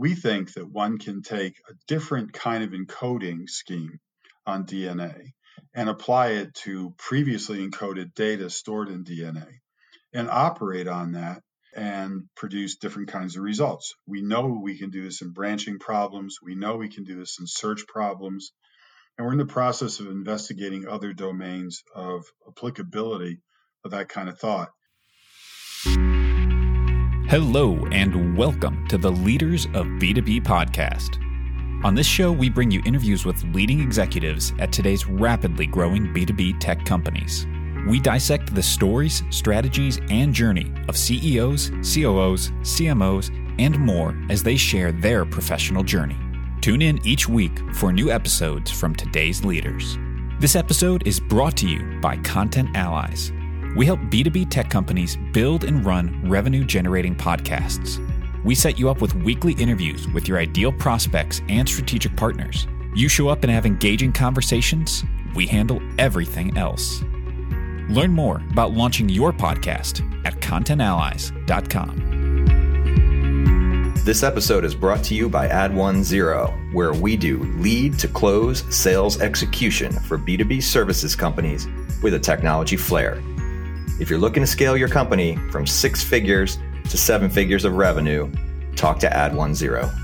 we think that one can take a different kind of encoding scheme on DNA and apply it to previously encoded data stored in DNA and operate on that and produce different kinds of results. We know we can do this in branching problems, we know we can do this in search problems, and we're in the process of investigating other domains of applicability of that kind of thought. Hello, and welcome to the Leaders of B2B podcast. On this show, we bring you interviews with leading executives at today's rapidly growing B2B tech companies. We dissect the stories, strategies, and journey of CEOs, COOs, CMOs, and more as they share their professional journey. Tune in each week for new episodes from today's leaders. This episode is brought to you by Content Allies we help B2B tech companies build and run revenue generating podcasts. We set you up with weekly interviews with your ideal prospects and strategic partners. You show up and have engaging conversations, we handle everything else. Learn more about launching your podcast at contentallies.com. This episode is brought to you by Ad10, where we do lead to close sales execution for B2B services companies with a technology flair. If you're looking to scale your company from six figures to seven figures of revenue, talk to Ad10.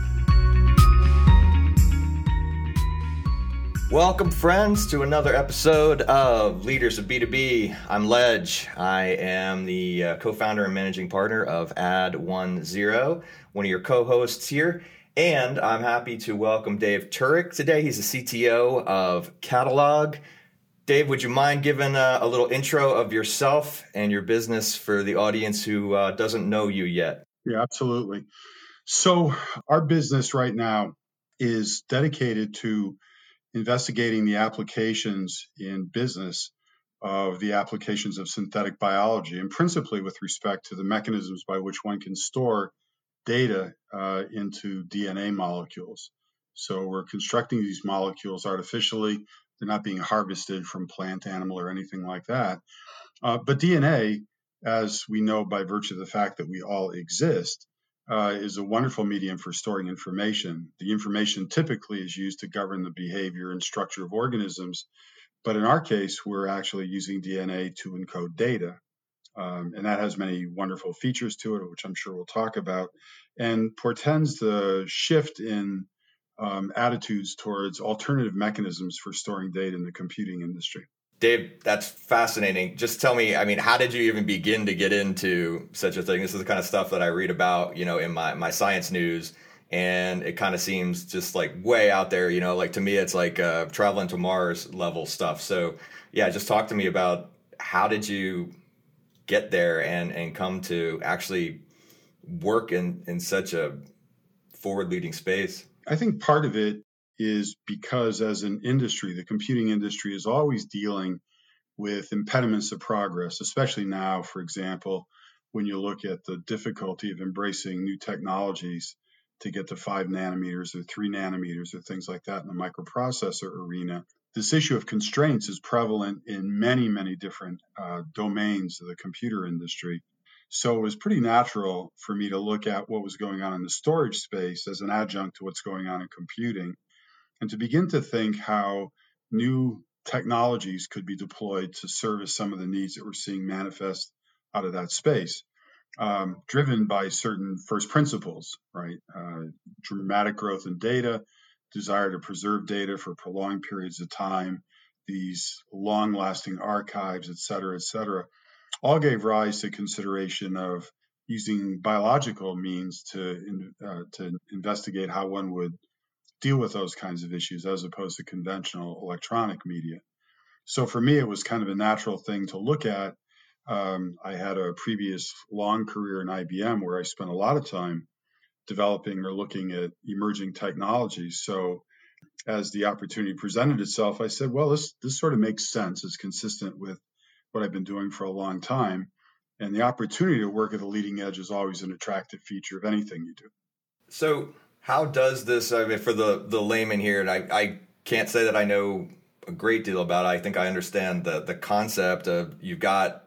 Welcome, friends, to another episode of Leaders of B2B. I'm Ledge. I am the uh, co founder and managing partner of Ad10, one of your co hosts here. And I'm happy to welcome Dave Turek today. He's the CTO of Catalog. Dave, would you mind giving a, a, little intro of yourself and your business for the audience who uh, doesn't know you yet? Yeah, absolutely. So, our business right now is dedicated to investigating the applications in business of the applications of synthetic biology, and principally with respect to the mechanisms by which one can store data uh, into DNA molecules. So, we're constructing these molecules artificially they're not being harvested from plant, animal, or anything like that. Uh, but DNA, as we know by virtue of the fact that we all exist, uh, is a wonderful medium for storing information. The information typically is used to govern the behavior and structure of organisms. But in our case, we're actually using DNA to encode data. Um, and that has many wonderful features to it, which I'm sure we'll talk about, and portends the shift in um, attitudes towards alternative mechanisms for storing data in the computing industry. Dave, that's fascinating. Just tell me, I mean, how did you even begin to get into such a thing? This is the kind of stuff that I read about, you know, in my, my science news. And it kind of seems just like way out there, you know, like to me, it's like uh, traveling to Mars level stuff. So, yeah, just talk to me about how did you get there and, and come to actually work in, in such a forward leading space? I think part of it is because, as an industry, the computing industry is always dealing with impediments to progress, especially now, for example, when you look at the difficulty of embracing new technologies to get to five nanometers or three nanometers or things like that in the microprocessor arena. This issue of constraints is prevalent in many, many different uh, domains of the computer industry. So it was pretty natural for me to look at what was going on in the storage space as an adjunct to what's going on in computing and to begin to think how new technologies could be deployed to service some of the needs that we're seeing manifest out of that space, um, driven by certain first principles, right? Uh, dramatic growth in data, desire to preserve data for prolonged periods of time, these long lasting archives, et cetera, et cetera all gave rise to consideration of using biological means to uh, to investigate how one would deal with those kinds of issues as opposed to conventional electronic media. So for me, it was kind of a natural thing to look at. Um, I had a previous long career in IBM where I spent a lot of time developing or looking at emerging technologies. So as the opportunity presented itself, I said, well, this this sort of makes sense. It's consistent with what I've been doing for a long time. And the opportunity to work at the leading edge is always an attractive feature of anything you do. So, how does this, I mean, for the, the layman here, and I, I can't say that I know a great deal about it. I think I understand the, the concept of you've got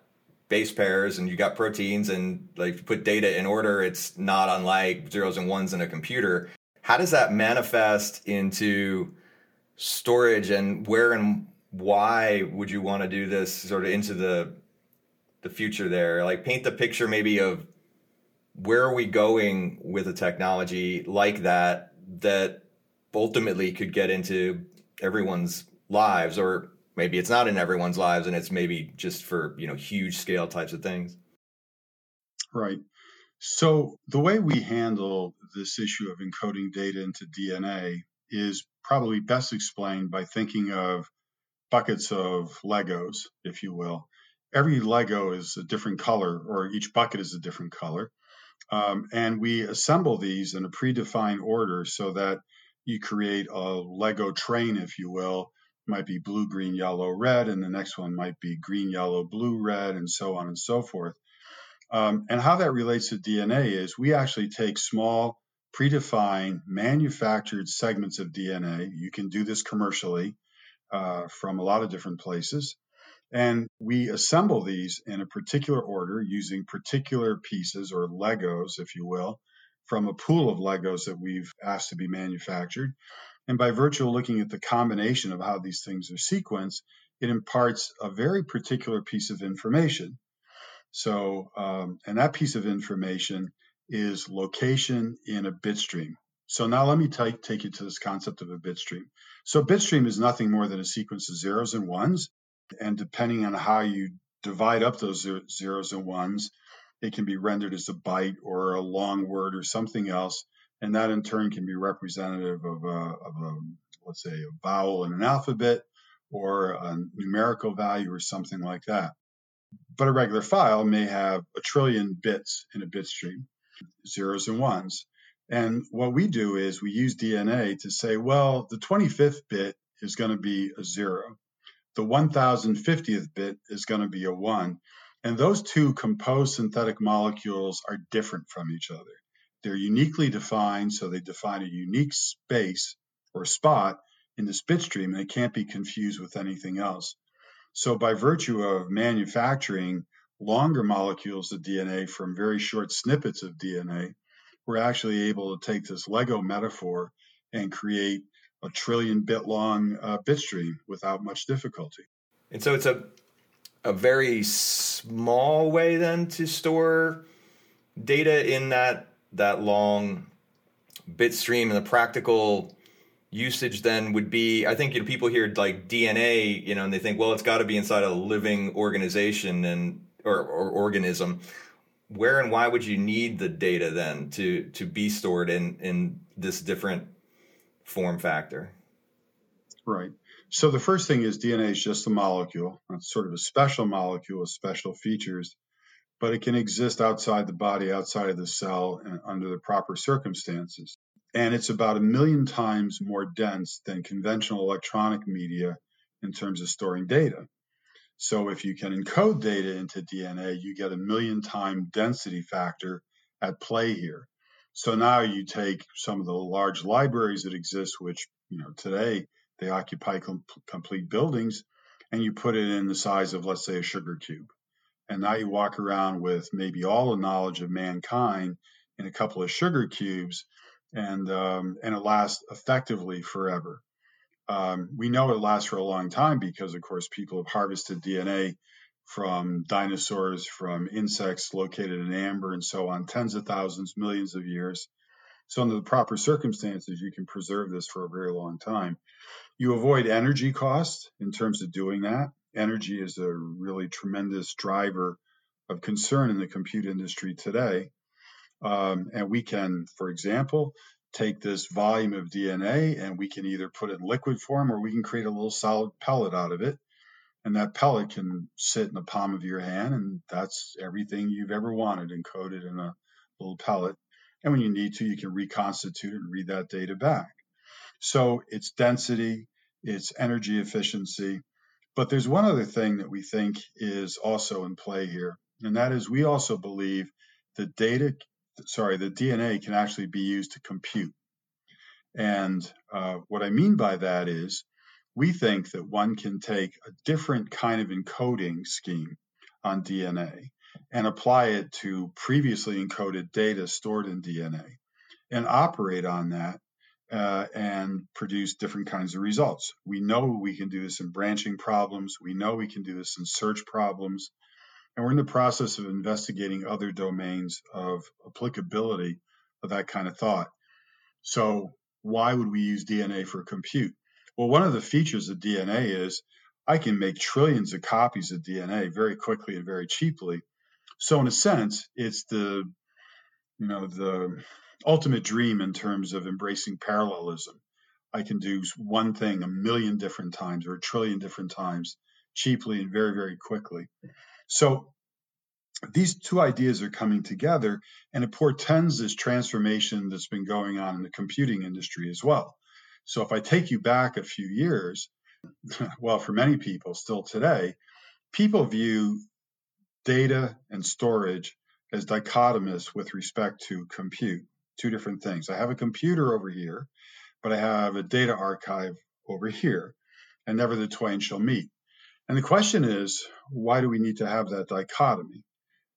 base pairs and you've got proteins and like you put data in order, it's not unlike zeros and ones in a computer. how does that manifest into storage and where and why would you want to do this sort of into the the future there? Like paint the picture maybe of where are we going with a technology like that that ultimately could get into everyone's lives or maybe it's not in everyone's lives and it's maybe just for you know huge scale types of things. Right. So the way we handle this issue of encoding data into dna is probably best explained by thinking of buckets of legos if you will every lego is a different color or each bucket is a different color um, and we assemble these in a predefined order so that you create a Lego train, if you will. It might be blue, green, yellow, red, and the next one might be green, yellow, blue, red, and so on and so forth. Um, and how that relates to DNA is we actually take small, predefined, manufactured segments of DNA. You can do this commercially uh, from a lot of different places. And we assemble these in a particular order using particular pieces or Legos, if you will, from a pool of Legos that we've asked to be manufactured. And by virtue of looking at the combination of how these things are sequenced, it imparts a very particular piece of information. So, um, and that piece of information is location in a bit stream. So now let me take, take you to this concept of a bit stream. So bit stream is nothing more than a sequence of zeros and ones and depending on how you divide up those zeros and ones, it can be rendered as a byte or a long word or something else. And that in turn can be representative of a, of a let's say, a vowel in an alphabet or a numerical value or something like that. But a regular file may have a trillion bits in a bit stream, zeros and ones. And what we do is we use DNA to say, well, the 25th bit is going to be a zero the 1050th bit is going to be a 1. And those two composed synthetic molecules are different from each other. They're uniquely defined, so they define a unique space or spot in this bit stream, and they can't be confused with anything else. So, by virtue of manufacturing longer molecules of DNA from very short snippets of DNA, we're actually able to take this Lego metaphor and create a trillion bit long uh, bit stream without much difficulty. And so it's a a very small way then to store data in that that long bit stream and the practical usage then would be i think you know, people hear like dna you know and they think well it's got to be inside a living organization and or, or organism where and why would you need the data then to to be stored in in this different form factor. Right. So the first thing is DNA is just a molecule. It's sort of a special molecule with special features, but it can exist outside the body, outside of the cell, and under the proper circumstances. And it's about a million times more dense than conventional electronic media in terms of storing data. So if you can encode data into DNA, you get a million time density factor at play here. So now you take some of the large libraries that exist, which you know today they occupy com- complete buildings, and you put it in the size of let's say a sugar cube. And now you walk around with maybe all the knowledge of mankind in a couple of sugar cubes, and um, and it lasts effectively forever. Um, we know it lasts for a long time because, of course, people have harvested DNA from dinosaurs, from insects located in amber, and so on, tens of thousands, millions of years. So, under the proper circumstances, you can preserve this for a very long time. You avoid energy costs in terms of doing that. Energy is a really tremendous driver of concern in the compute industry today. Um, and we can, for example, take this volume of DNA and we can either put it in liquid form or we can create a little solid pellet out of it. And that pellet can sit in the palm of your hand and that's everything you've ever wanted encoded in a little pellet. And when you need to you can reconstitute it and read that data back. So it's density it's energy efficiency. But there's one other thing that we think is also in play here and that is we also believe that data sorry the dna can actually be used to compute and uh, what i mean by that is we think that one can take a different kind of encoding scheme on DNA and apply it to previously encoded data stored in DNA and operate on that uh, and produce different kinds of results. We know we can do this in branching problems. We know we can do this in search problems. And we're in the process of investigating other domains of applicability of that kind of thought. So, why would we use DNA for compute? Well, one of the features of DNA is I can make trillions of copies of DNA very quickly and very cheaply. So, in a sense, it's the you know the ultimate dream in terms of embracing parallelism. I can do one thing a million different times or a trillion different times cheaply and very, very quickly. So these two ideas are coming together and it portends this transformation that's been going on in the computing industry as well. So if I take you back a few years, well, for many people still today, people view data and storage as dichotomous with respect to compute two different things. I have a computer over here, but I have a data archive over here, and never the twain shall meet. And the question is, why do we need to have that dichotomy?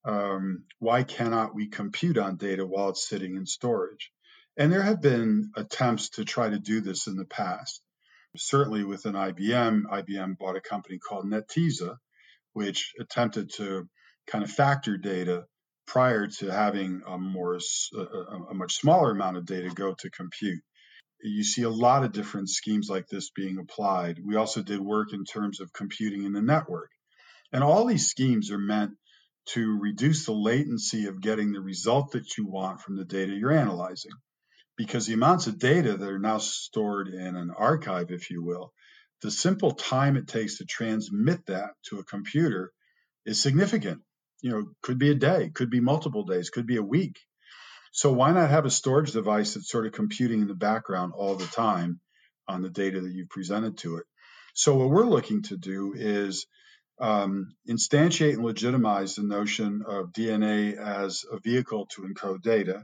Um, why cannot we compute on data while it's sitting in storage? And there have been attempts to try to do this in the past. Certainly within IBM, IBM bought a company called Netezza, which attempted to kind of factor data prior to having a more a, a much smaller amount of data go to compute. You see a lot of different schemes like this being applied. We also did work in terms of computing in the network. And all these schemes are meant to reduce the latency of getting the result that you want from the data you're analyzing. Because the amounts of data that are now stored in an archive, if you will, the simple time it takes to transmit that to a computer is significant you know, could be a day, could be multiple days, could be a week. So why not have a storage device that's sort of computing in the background all the time on the data that you've presented to it? So what we're looking to do is um, instantiate and legitimize the notion of DNA as a vehicle to encode data,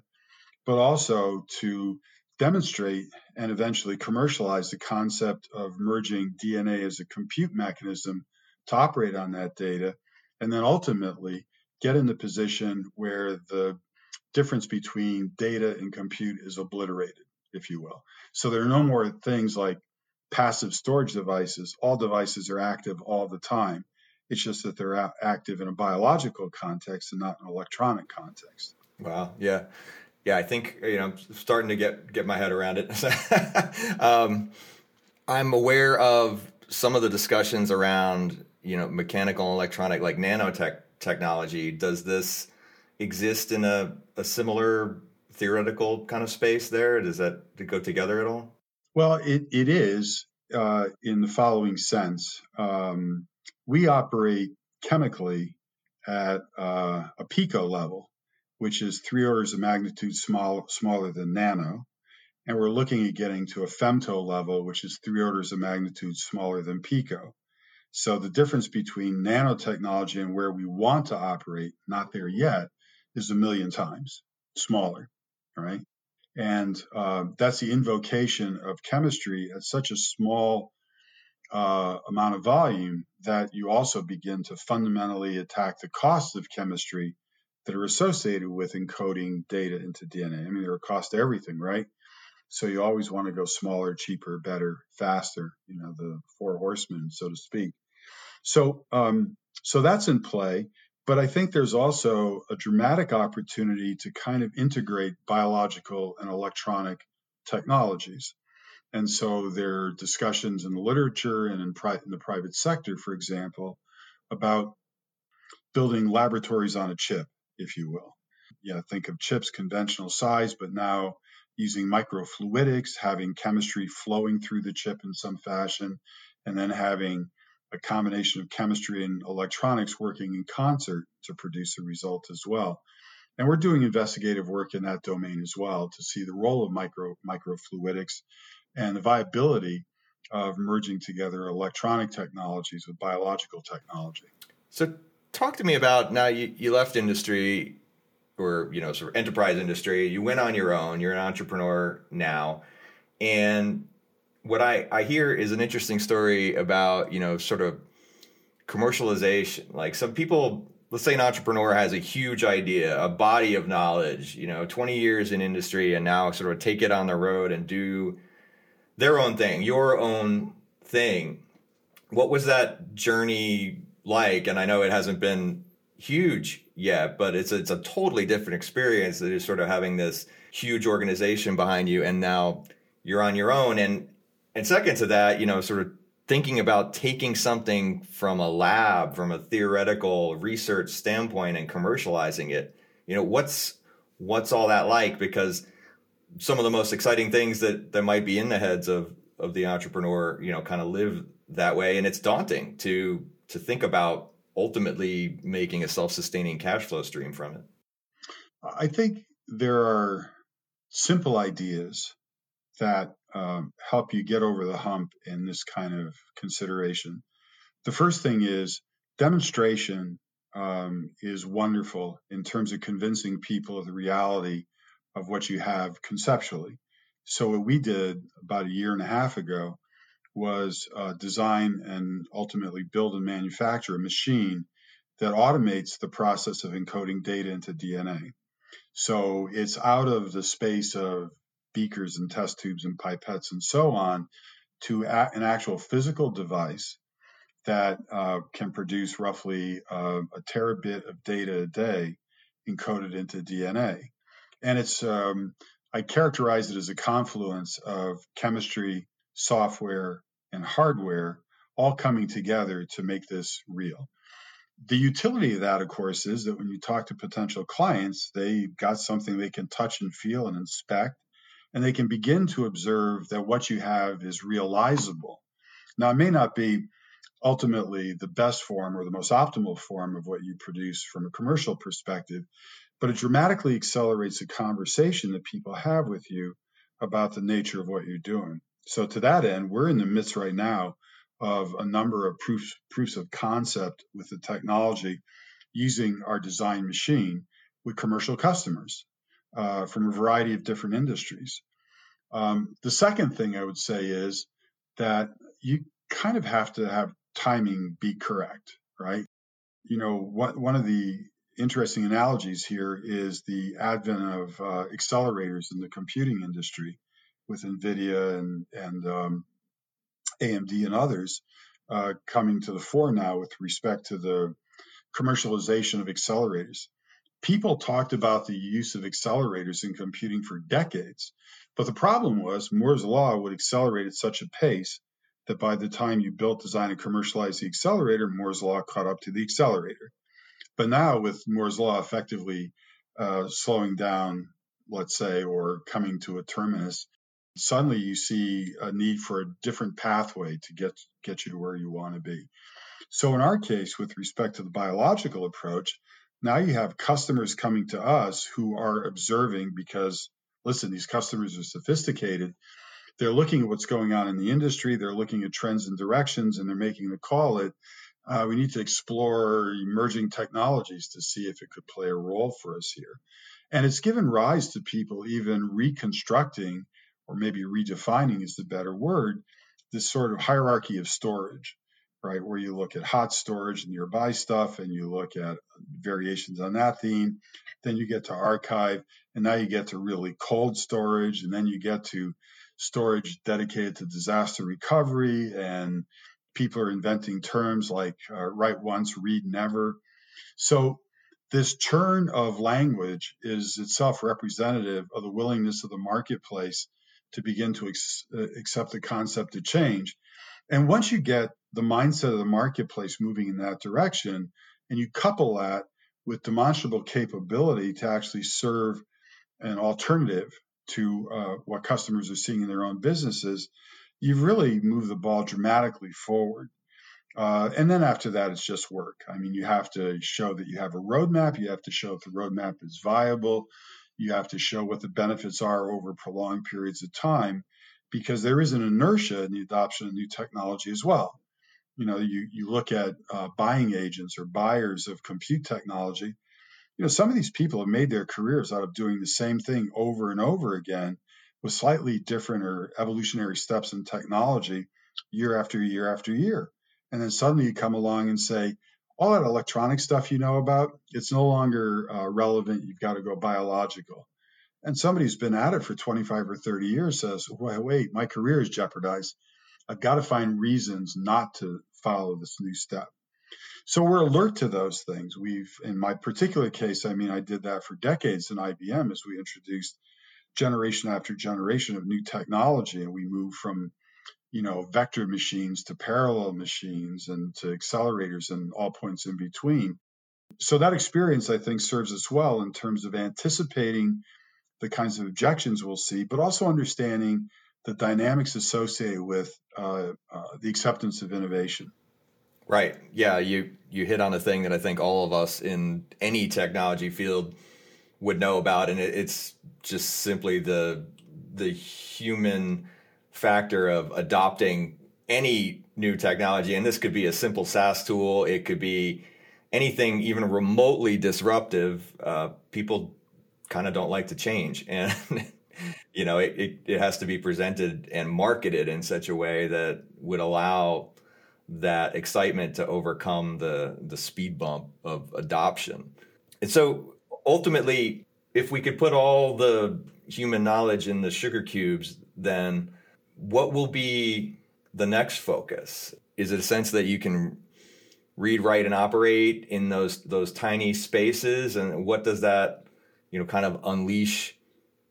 but also to demonstrate and eventually commercialize the concept of merging DNA as a compute mechanism to operate on that data, and then ultimately get in the position where the difference between data and compute is obliterated, if you will. So there are no more things like passive storage devices. All devices are active all the time. It's just that they're active in a biological context and not an electronic context. Wow. Yeah. Yeah. I think, you know, I'm starting to get, get my head around it. um, I'm aware of some of the discussions around, you know, mechanical and electronic, like nanotech technology. Does this exist in a, a similar theoretical kind of space there? Does that go together at all? Well, it, it is uh, in the following sense. Um, we operate chemically at uh, a pico level, which is three orders of magnitude small, smaller than nano. And we're looking at getting to a femto level, which is three orders of magnitude smaller than pico. So the difference between nanotechnology and where we want to operate, not there yet, is a million times smaller, right? And uh, that's the invocation of chemistry at such a small uh, amount of volume that you also begin to fundamentally attack the costs of chemistry that are associated with encoding data into DNA. I mean, there are costs to everything, right? So you always want to go smaller, cheaper, better, faster, you know, the four horsemen, so to speak. So, um, so that's in play. But I think there's also a dramatic opportunity to kind of integrate biological and electronic technologies. And so there are discussions in the literature and in, pri- in the private sector, for example, about building laboratories on a chip, if you will. Yeah, think of chips conventional size, but now using microfluidics, having chemistry flowing through the chip in some fashion, and then having a combination of chemistry and electronics working in concert to produce a result as well. And we're doing investigative work in that domain as well to see the role of micro microfluidics and the viability of merging together electronic technologies with biological technology. So talk to me about now you, you left industry or you know sort of enterprise industry you went on your own you're an entrepreneur now and what I, I hear is an interesting story about you know sort of commercialization like some people let's say an entrepreneur has a huge idea, a body of knowledge, you know, 20 years in industry and now sort of take it on the road and do their own thing, your own thing. What was that journey like? And I know it hasn't been huge yet, but it's a, it's a totally different experience that is sort of having this huge organization behind you and now you're on your own and and second to that, you know, sort of thinking about taking something from a lab, from a theoretical research standpoint, and commercializing it. You know, what's what's all that like? Because some of the most exciting things that that might be in the heads of of the entrepreneur, you know, kind of live that way, and it's daunting to to think about ultimately making a self-sustaining cash flow stream from it. I think there are simple ideas that um, help you get over the hump in this kind of consideration. The first thing is demonstration um, is wonderful in terms of convincing people of the reality of what you have conceptually. So what we did about a year and a half ago was uh, design and ultimately build and manufacture a machine that automates the process of encoding data into DNA. So it's out of the space of beakers and test tubes and pipettes and so on to a- an actual physical device that uh, can produce roughly uh, a terabit of data a day encoded into DNA. And it's, um, I characterize it as a confluence of chemistry, software, and hardware all coming together to make this real. The utility of that, of course, is that when you talk to potential clients, they got something they can touch and feel and inspect and they can begin to observe that what you have is realizable. Now, it may not be ultimately the best form or the most optimal form of what you produce from a commercial perspective, but it dramatically accelerates the conversation that people have with you about the nature of what you're doing. So, to that end, we're in the midst right now of a number of proofs, proofs of concept with the technology using our design machine with commercial customers uh, from a variety of different industries. Um, the second thing I would say is that you kind of have to have timing be correct, right? You know, what, one of the interesting analogies here is the advent of uh, accelerators in the computing industry with NVIDIA and, and um, AMD and others uh, coming to the fore now with respect to the commercialization of accelerators people talked about the use of accelerators in computing for decades. But the problem was Moore's law would accelerate at such a pace that by the time you built, designed, and commercialized the accelerator, Moore's law caught up to the accelerator. But now, with Moore's law effectively uh, slowing down, let's say, or coming to a terminus, suddenly you see a need for a different pathway to get get you to where you want to be. So in our case, with respect to the biological approach, now you have customers coming to us who are observing because, listen, these customers are sophisticated. They're looking at what's going on in the industry, they're looking at trends and directions, and they're making the call that uh, we need to explore emerging technologies to see if it could play a role for us here. And it's given rise to people even reconstructing, or maybe redefining is the better word, this sort of hierarchy of storage right? Where you look at hot storage and nearby stuff and you look at variations on that theme. Then you get to archive and now you get to really cold storage and then you get to storage dedicated to disaster recovery and people are inventing terms like uh, write once, read never. So this churn of language is itself representative of the willingness of the marketplace to begin to ex- uh, accept the concept of change. And once you get the mindset of the marketplace moving in that direction, and you couple that with demonstrable capability to actually serve an alternative to uh, what customers are seeing in their own businesses, you've really moved the ball dramatically forward. Uh, and then after that, it's just work. I mean, you have to show that you have a roadmap. You have to show that the roadmap is viable. You have to show what the benefits are over prolonged periods of time because there is an inertia in the adoption of new technology as well you know, you, you look at uh, buying agents or buyers of compute technology, you know, some of these people have made their careers out of doing the same thing over and over again with slightly different or evolutionary steps in technology year after year after year. And then suddenly you come along and say, all that electronic stuff you know about, it's no longer uh, relevant. You've got to go biological. And somebody who's been at it for 25 or 30 years says, wait, wait, my career is jeopardized. I've got to find reasons not to follow this new step. So we're alert to those things. We've, in my particular case, I mean, I did that for decades in IBM as we introduced generation after generation of new technology, and we moved from, you know, vector machines to parallel machines and to accelerators and all points in between. So that experience, I think, serves us well in terms of anticipating the kinds of objections we'll see, but also understanding the dynamics associated with uh, uh, the acceptance of innovation. Right. Yeah. You you hit on a thing that I think all of us in any technology field would know about, and it, it's just simply the the human factor of adopting any new technology. And this could be a simple SaaS tool. It could be anything even remotely disruptive. Uh, people kind of don't like to change, and you know it, it, it has to be presented and marketed in such a way that would allow that excitement to overcome the the speed bump of adoption. And so ultimately, if we could put all the human knowledge in the sugar cubes, then what will be the next focus? Is it a sense that you can read, write, and operate in those those tiny spaces? And what does that, you know, kind of unleash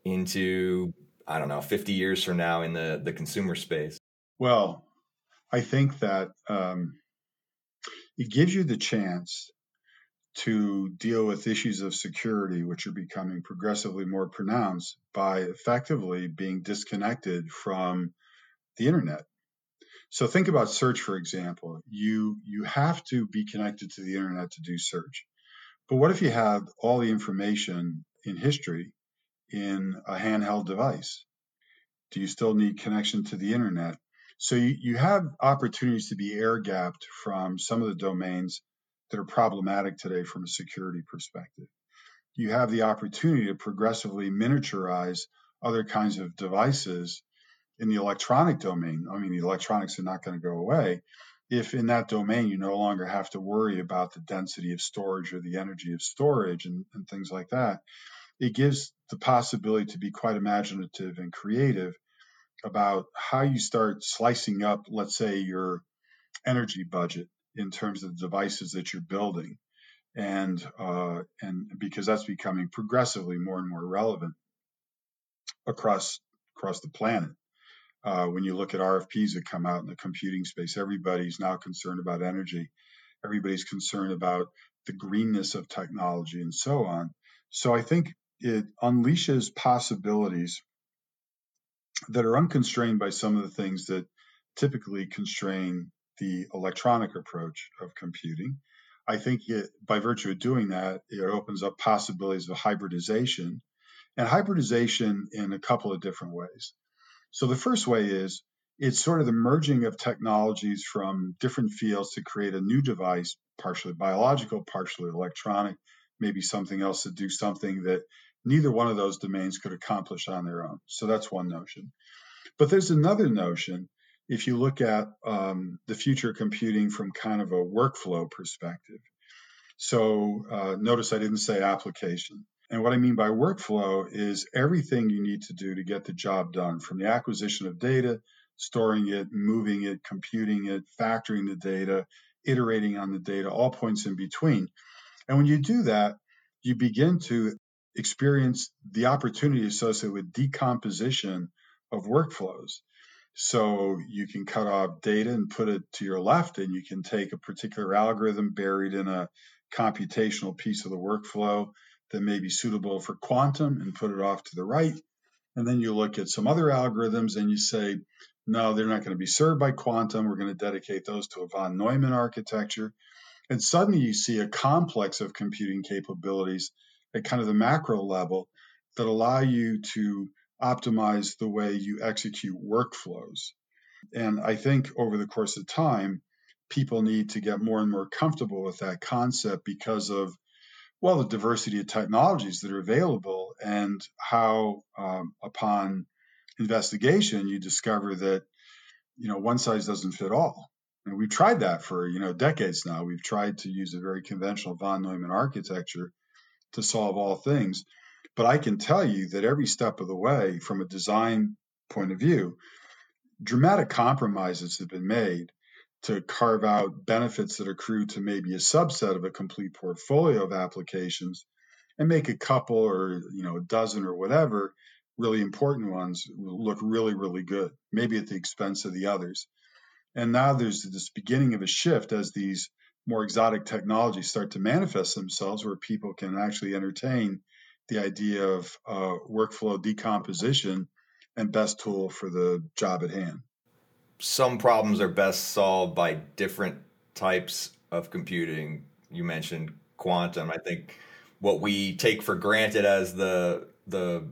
into I don't know, 50 years from now in the the consumer space? Well, I think that um, it gives you the chance to deal with issues of security, which are becoming progressively more pronounced by effectively being disconnected from the internet. So think about search, for example. You you have to be connected to the internet to do search. But what if you had all the information in history in a handheld device? Do you still need connection to the internet? So you, you have opportunities to be air gapped from some of the domains that are problematic today from a security perspective. You have the opportunity to progressively miniaturize other kinds of devices in the electronic domain. I mean, the electronics are not going to go away. If in that domain you no longer have to worry about the density of storage or the energy of storage and, and things like that, it gives the possibility to be quite imaginative and creative about how you start slicing up, let's say, your energy budget in terms of the devices that you're building, and uh, and because that's becoming progressively more and more relevant across across the planet. Uh, when you look at RFPs that come out in the computing space, everybody's now concerned about energy. Everybody's concerned about the greenness of technology and so on. So I think it unleashes possibilities that are unconstrained by some of the things that typically constrain the electronic approach of computing. I think it, by virtue of doing that, it opens up possibilities of hybridization and hybridization in a couple of different ways. So the first way is it's sort of the merging of technologies from different fields to create a new device, partially biological, partially electronic, maybe something else to do something that neither one of those domains could accomplish on their own. So that's one notion. But there's another notion if you look at um, the future computing from kind of a workflow perspective. So uh, notice I didn't say application. And what I mean by workflow is everything you need to do to get the job done from the acquisition of data, storing it, moving it, computing it, factoring the data, iterating on the data, all points in between. And when you do that, you begin to experience the opportunity associated with decomposition of workflows. So you can cut off data and put it to your left, and you can take a particular algorithm buried in a computational piece of the workflow that may be suitable for quantum and put it off to the right. And then you look at some other algorithms and you say, no, they're not going to be served by quantum. We're going to dedicate those to a von Neumann architecture. And suddenly you see a complex of computing capabilities at kind of the macro level that allow you to optimize the way you execute workflows. And I think over the course of time, people need to get more and more comfortable with that concept because of, well, the diversity of technologies that are available and how, um, upon investigation, you discover that, you know, one size doesn't fit all. And we've tried that for you know decades now. We've tried to use a very conventional von Neumann architecture to solve all things. But I can tell you that every step of the way, from a design point of view, dramatic compromises have been made to carve out benefits that accrue to maybe a subset of a complete portfolio of applications and make a couple or you know a dozen or whatever really important ones look really really good maybe at the expense of the others and now there's this beginning of a shift as these more exotic technologies start to manifest themselves where people can actually entertain the idea of uh, workflow decomposition and best tool for the job at hand. Some problems are best solved by different types of computing. You mentioned quantum. I think what we take for granted as the the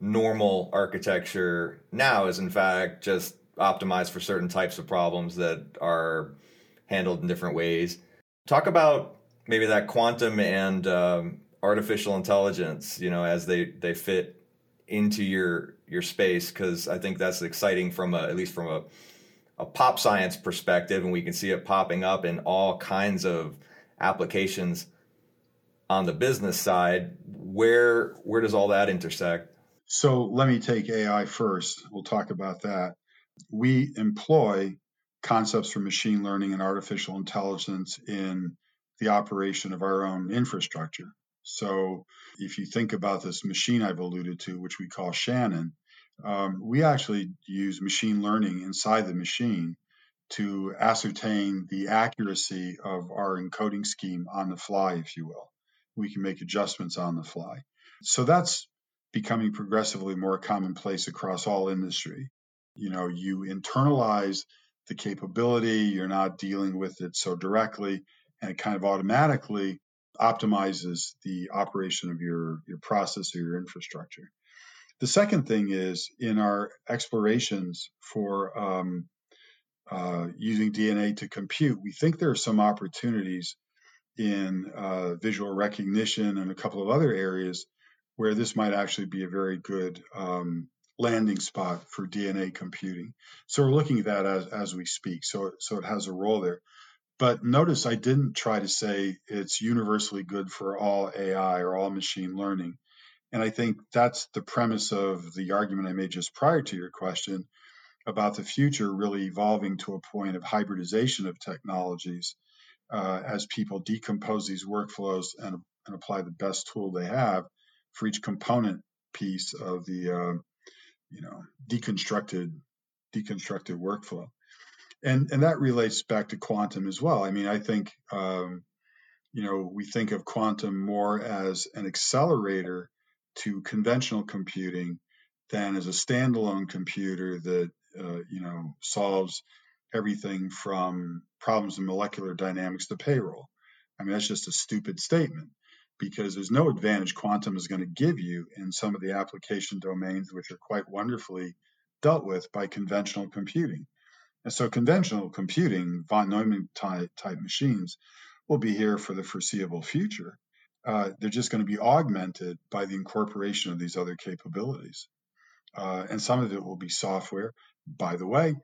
normal architecture now is in fact just optimized for certain types of problems that are handled in different ways. Talk about maybe that quantum and um, artificial intelligence, you know, as they they fit into your your space, because I think that's exciting from a at least from a a pop science perspective, and we can see it popping up in all kinds of applications on the business side. Where where does all that intersect? So let me take AI first. We'll talk about that. We employ concepts from machine learning and artificial intelligence in the operation of our own infrastructure. So, if you think about this machine I've alluded to, which we call Shannon, um, we actually use machine learning inside the machine to ascertain the accuracy of our encoding scheme on the fly, if you will. We can make adjustments on the fly. So, that's becoming progressively more commonplace across all industry. You know, you internalize the capability, you're not dealing with it so directly, and it kind of automatically optimizes the operation of your, your process or your infrastructure. The second thing is in our explorations for um, uh, using DNA to compute, we think there are some opportunities in uh, visual recognition and a couple of other areas where this might actually be a very good um, landing spot for DNA computing. So we're looking at that as, as we speak. So, so it has a role there. But notice I didn't try to say it's universally good for all AI or all machine learning. And I think that's the premise of the argument I made just prior to your question about the future really evolving to a point of hybridization of technologies uh, as people decompose these workflows and, and, apply the best tool they have for each component piece of the uh, you know deconstructed deconstructed workflow and and that relates back to quantum as well. I mean, I think um, you know we think of quantum more as an accelerator to conventional computing than as a standalone computer that uh, you know solves everything from problems in molecular dynamics to payroll. I mean, that's just a stupid statement because there's no advantage quantum is going to give you in some of the application domains which are quite wonderfully dealt with by conventional computing. And so conventional computing, von Neumann type, type machines, will be here for the foreseeable future. Uh, they're just going to be augmented by the incorporation of these other capabilities. Uh, and some of it will be software. By the way,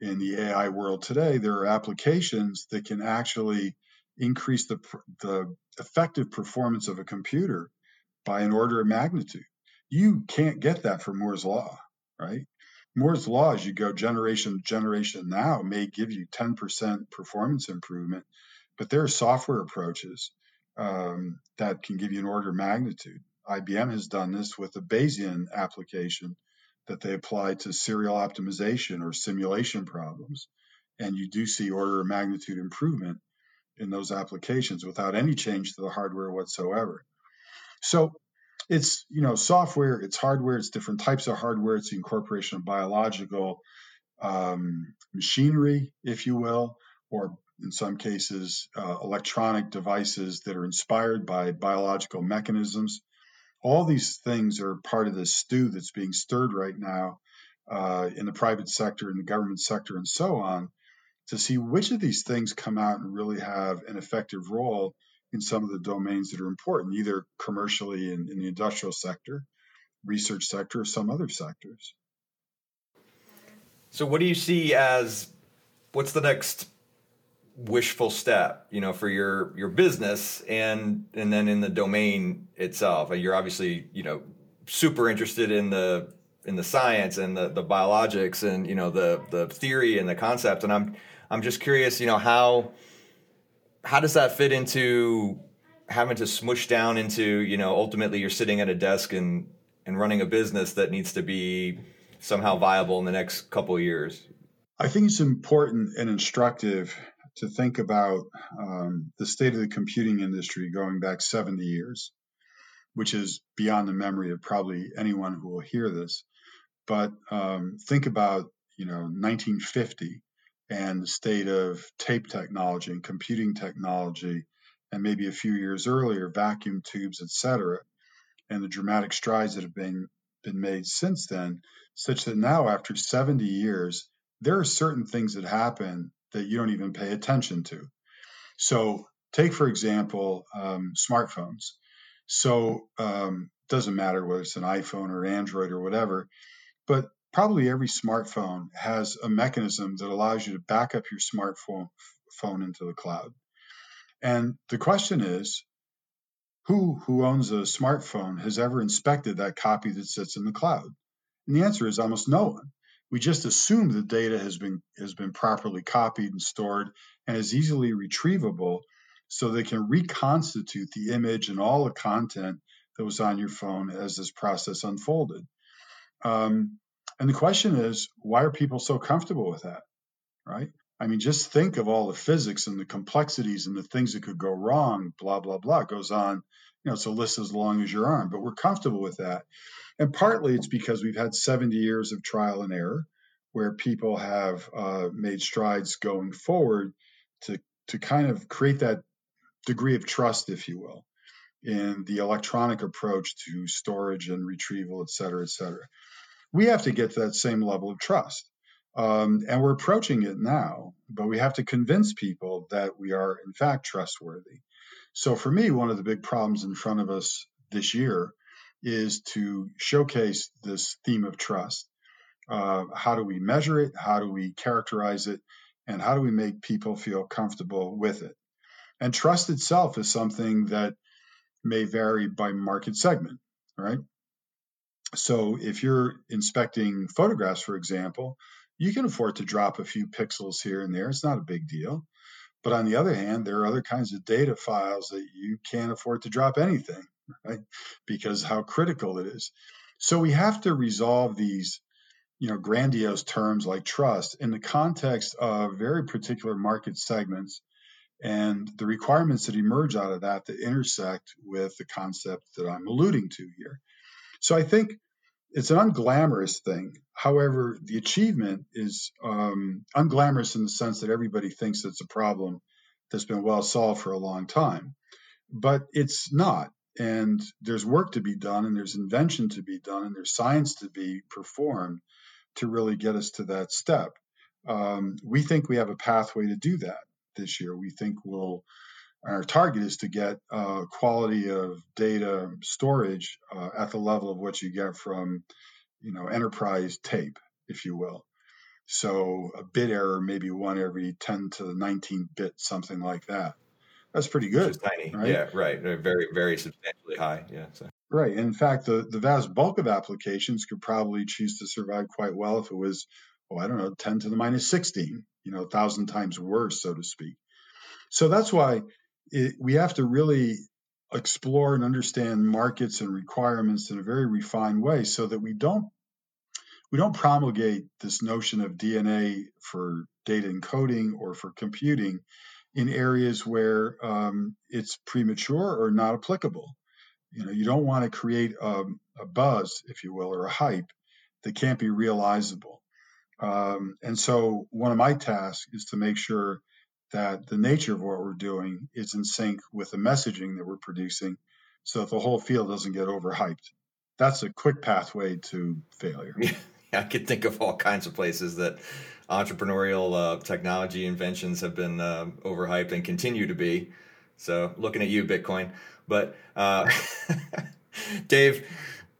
in the AI world today, there are applications that can actually increase the, the effective performance of a computer by an order of magnitude. You can't get that from Moore's law, right? Moore's law, as you go generation to generation now, may give you 10% performance improvement, but there are software approaches um, that can give you an order of magnitude. IBM has done this with a Bayesian application that they apply to serial optimization or simulation problems. And you do see order of magnitude improvement in those applications without any change to the hardware whatsoever. So it's you know software, it's hardware, it's different types of hardware, it's the incorporation of biological um, machinery, if you will, or in some cases uh, electronic devices that are inspired by biological mechanisms. All these things are part of this stew that's being stirred right now uh, in the private sector, in the government sector, and so on, to see which of these things come out and really have an effective role in some of the domains that are important, either commercially in, in the industrial sector, research sector, or some other sectors. So, what do you see as what's the next wishful step, you know, for your your business and and then in the domain itself. You're obviously, you know, super interested in the in the science and the the biologics and you know the the theory and the concept and I'm I'm just curious, you know, how how does that fit into having to smush down into, you know, ultimately you're sitting at a desk and and running a business that needs to be somehow viable in the next couple years? I think it's important and instructive to think about um, the state of the computing industry going back 70 years, which is beyond the memory of probably anyone who will hear this. But um, think about, you know, 1950 and the state of tape technology and computing technology, and maybe a few years earlier, vacuum tubes, et cetera, and the dramatic strides that have been been made since then, such that now, after 70 years, there are certain things that happen that you don't even pay attention to. So, take for example, um, smartphones. So, um, doesn't matter whether it's an iPhone or Android or whatever, but probably every smartphone has a mechanism that allows you to back up your smartphone phone into the cloud. And the question is, who who owns a smartphone has ever inspected that copy that sits in the cloud? And the answer is almost no one. We just assume the data has been has been properly copied and stored and is easily retrievable so they can reconstitute the image and all the content that was on your phone as this process unfolded. Um, and the question is, why are people so comfortable with that? Right? I mean, just think of all the physics and the complexities and the things that could go wrong, blah, blah, blah. It goes on, you know, it's a list as long as your arm, but we're comfortable with that. And partly it's because we've had 70 years of trial and error where people have uh, made strides going forward to, to kind of create that degree of trust, if you will, in the electronic approach to storage and retrieval, et cetera, et cetera. We have to get to that same level of trust. Um, and we're approaching it now, but we have to convince people that we are, in fact, trustworthy. So, for me, one of the big problems in front of us this year is to showcase this theme of trust. Uh, how do we measure it? How do we characterize it? And how do we make people feel comfortable with it? And trust itself is something that may vary by market segment, right? So if you're inspecting photographs, for example, you can afford to drop a few pixels here and there. It's not a big deal. But on the other hand, there are other kinds of data files that you can't afford to drop anything, right? Because how critical it is. So we have to resolve these, you know, grandiose terms like trust in the context of very particular market segments and the requirements that emerge out of that that intersect with the concept that I'm alluding to here. So I think it's an unglamorous thing. However, the achievement is um, unglamorous in the sense that everybody thinks it's a problem that's been well solved for a long time. But it's not. And there's work to be done, and there's invention to be done, and there's science to be performed to really get us to that step. Um, we think we have a pathway to do that this year. We think we'll our target is to get uh, quality of data storage uh, at the level of what you get from, you know, enterprise tape, if you will. So a bit error maybe one every 10 to the 19 bit, something like that. That's pretty good. tiny. Right? Yeah, right. Very, very substantially high. Yeah. So. Right. In fact, the, the vast bulk of applications could probably choose to survive quite well if it was, oh, I don't know, 10 to the minus 16, you know, a thousand times worse, so to speak. So that's why it, we have to really explore and understand markets and requirements in a very refined way so that we don't we don't promulgate this notion of DNA for data encoding or for computing in areas where um, it's premature or not applicable. You know, you don't want to create a, a, buzz, if you will, or a hype that can't be realizable. Um, and so, one of my tasks is to make sure that the nature of what we're doing is in sync with the messaging that we're producing so that the whole field doesn't get overhyped. That's a quick pathway to failure. Yeah, I could think of all kinds of places that entrepreneurial uh, technology inventions have been uh, overhyped and continue to be. So, looking at you, Bitcoin. But, uh, Dave,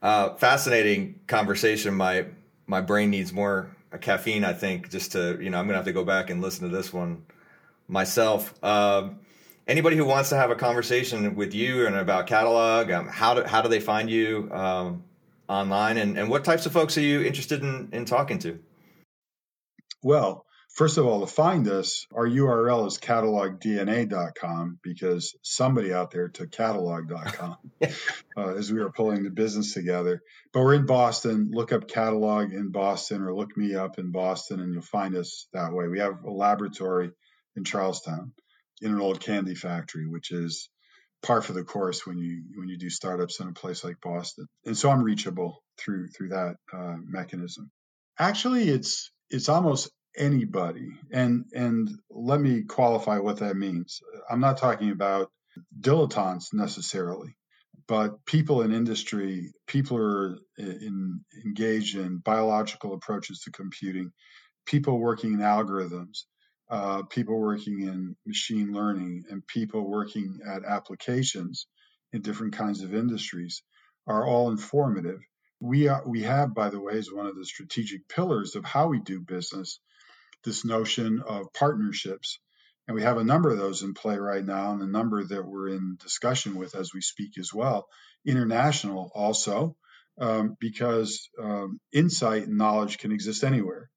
uh, fascinating conversation. My my brain needs more caffeine. I think just to you know, I'm gonna have to go back and listen to this one myself. Uh, anybody who wants to have a conversation with you and about catalog, um, how do how do they find you um, online, and, and what types of folks are you interested in in talking to? Well, First of all, to find us, our URL is catalogdna.com because somebody out there took catalog.com uh, as we were pulling the business together. But we're in Boston. Look up catalog in Boston or look me up in Boston and you'll find us that way. We have a laboratory in Charlestown in an old candy factory, which is par for the course when you when you do startups in a place like Boston. And so I'm reachable through through that uh, mechanism. Actually, it's it's almost anybody. And and let me qualify what that means. I'm not talking about dilettantes necessarily, but people in industry, people are in, engaged in biological approaches to computing, people working in algorithms, uh, people working in machine learning, and people working at applications in different kinds of industries are all informative. We are, we have, by the way, as one of the strategic pillars of how we do business, this notion of partnerships. And we have a number of those in play right now, and a number that we're in discussion with as we speak as well. International also, um, because um, insight and knowledge can exist anywhere.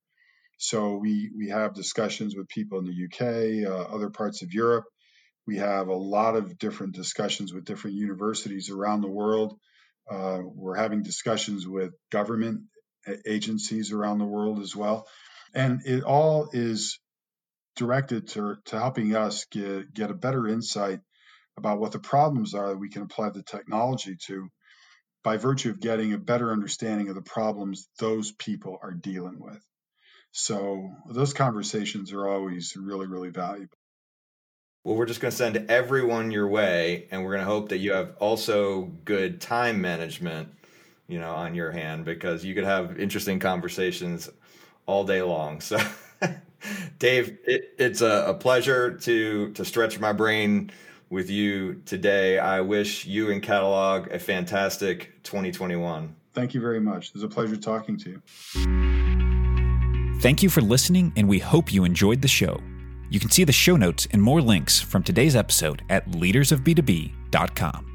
So we we have discussions with people in the UK, uh, other parts of Europe. We have a lot of different discussions with different universities around the world. Uh, we're having discussions with government agencies around the world as well and it all is directed to, to helping us get, get a better insight about what the problems are that we can apply the technology to by virtue of getting a better understanding of the problems those people are dealing with. So those conversations are always really, really valuable. Well, we're just going to send everyone your way, and we're going to hope that you have also good time management, you know, on your hand because you could have interesting conversations all day long. So, Dave, it, it's a, a, pleasure to to stretch my brain with you today. I wish you and Catalog a fantastic 2021. Thank you very much. It was a pleasure talking to you. Thank you for listening, and we hope you enjoyed the show. You can see the show notes and more links from today's episode at leadersofb2b.com.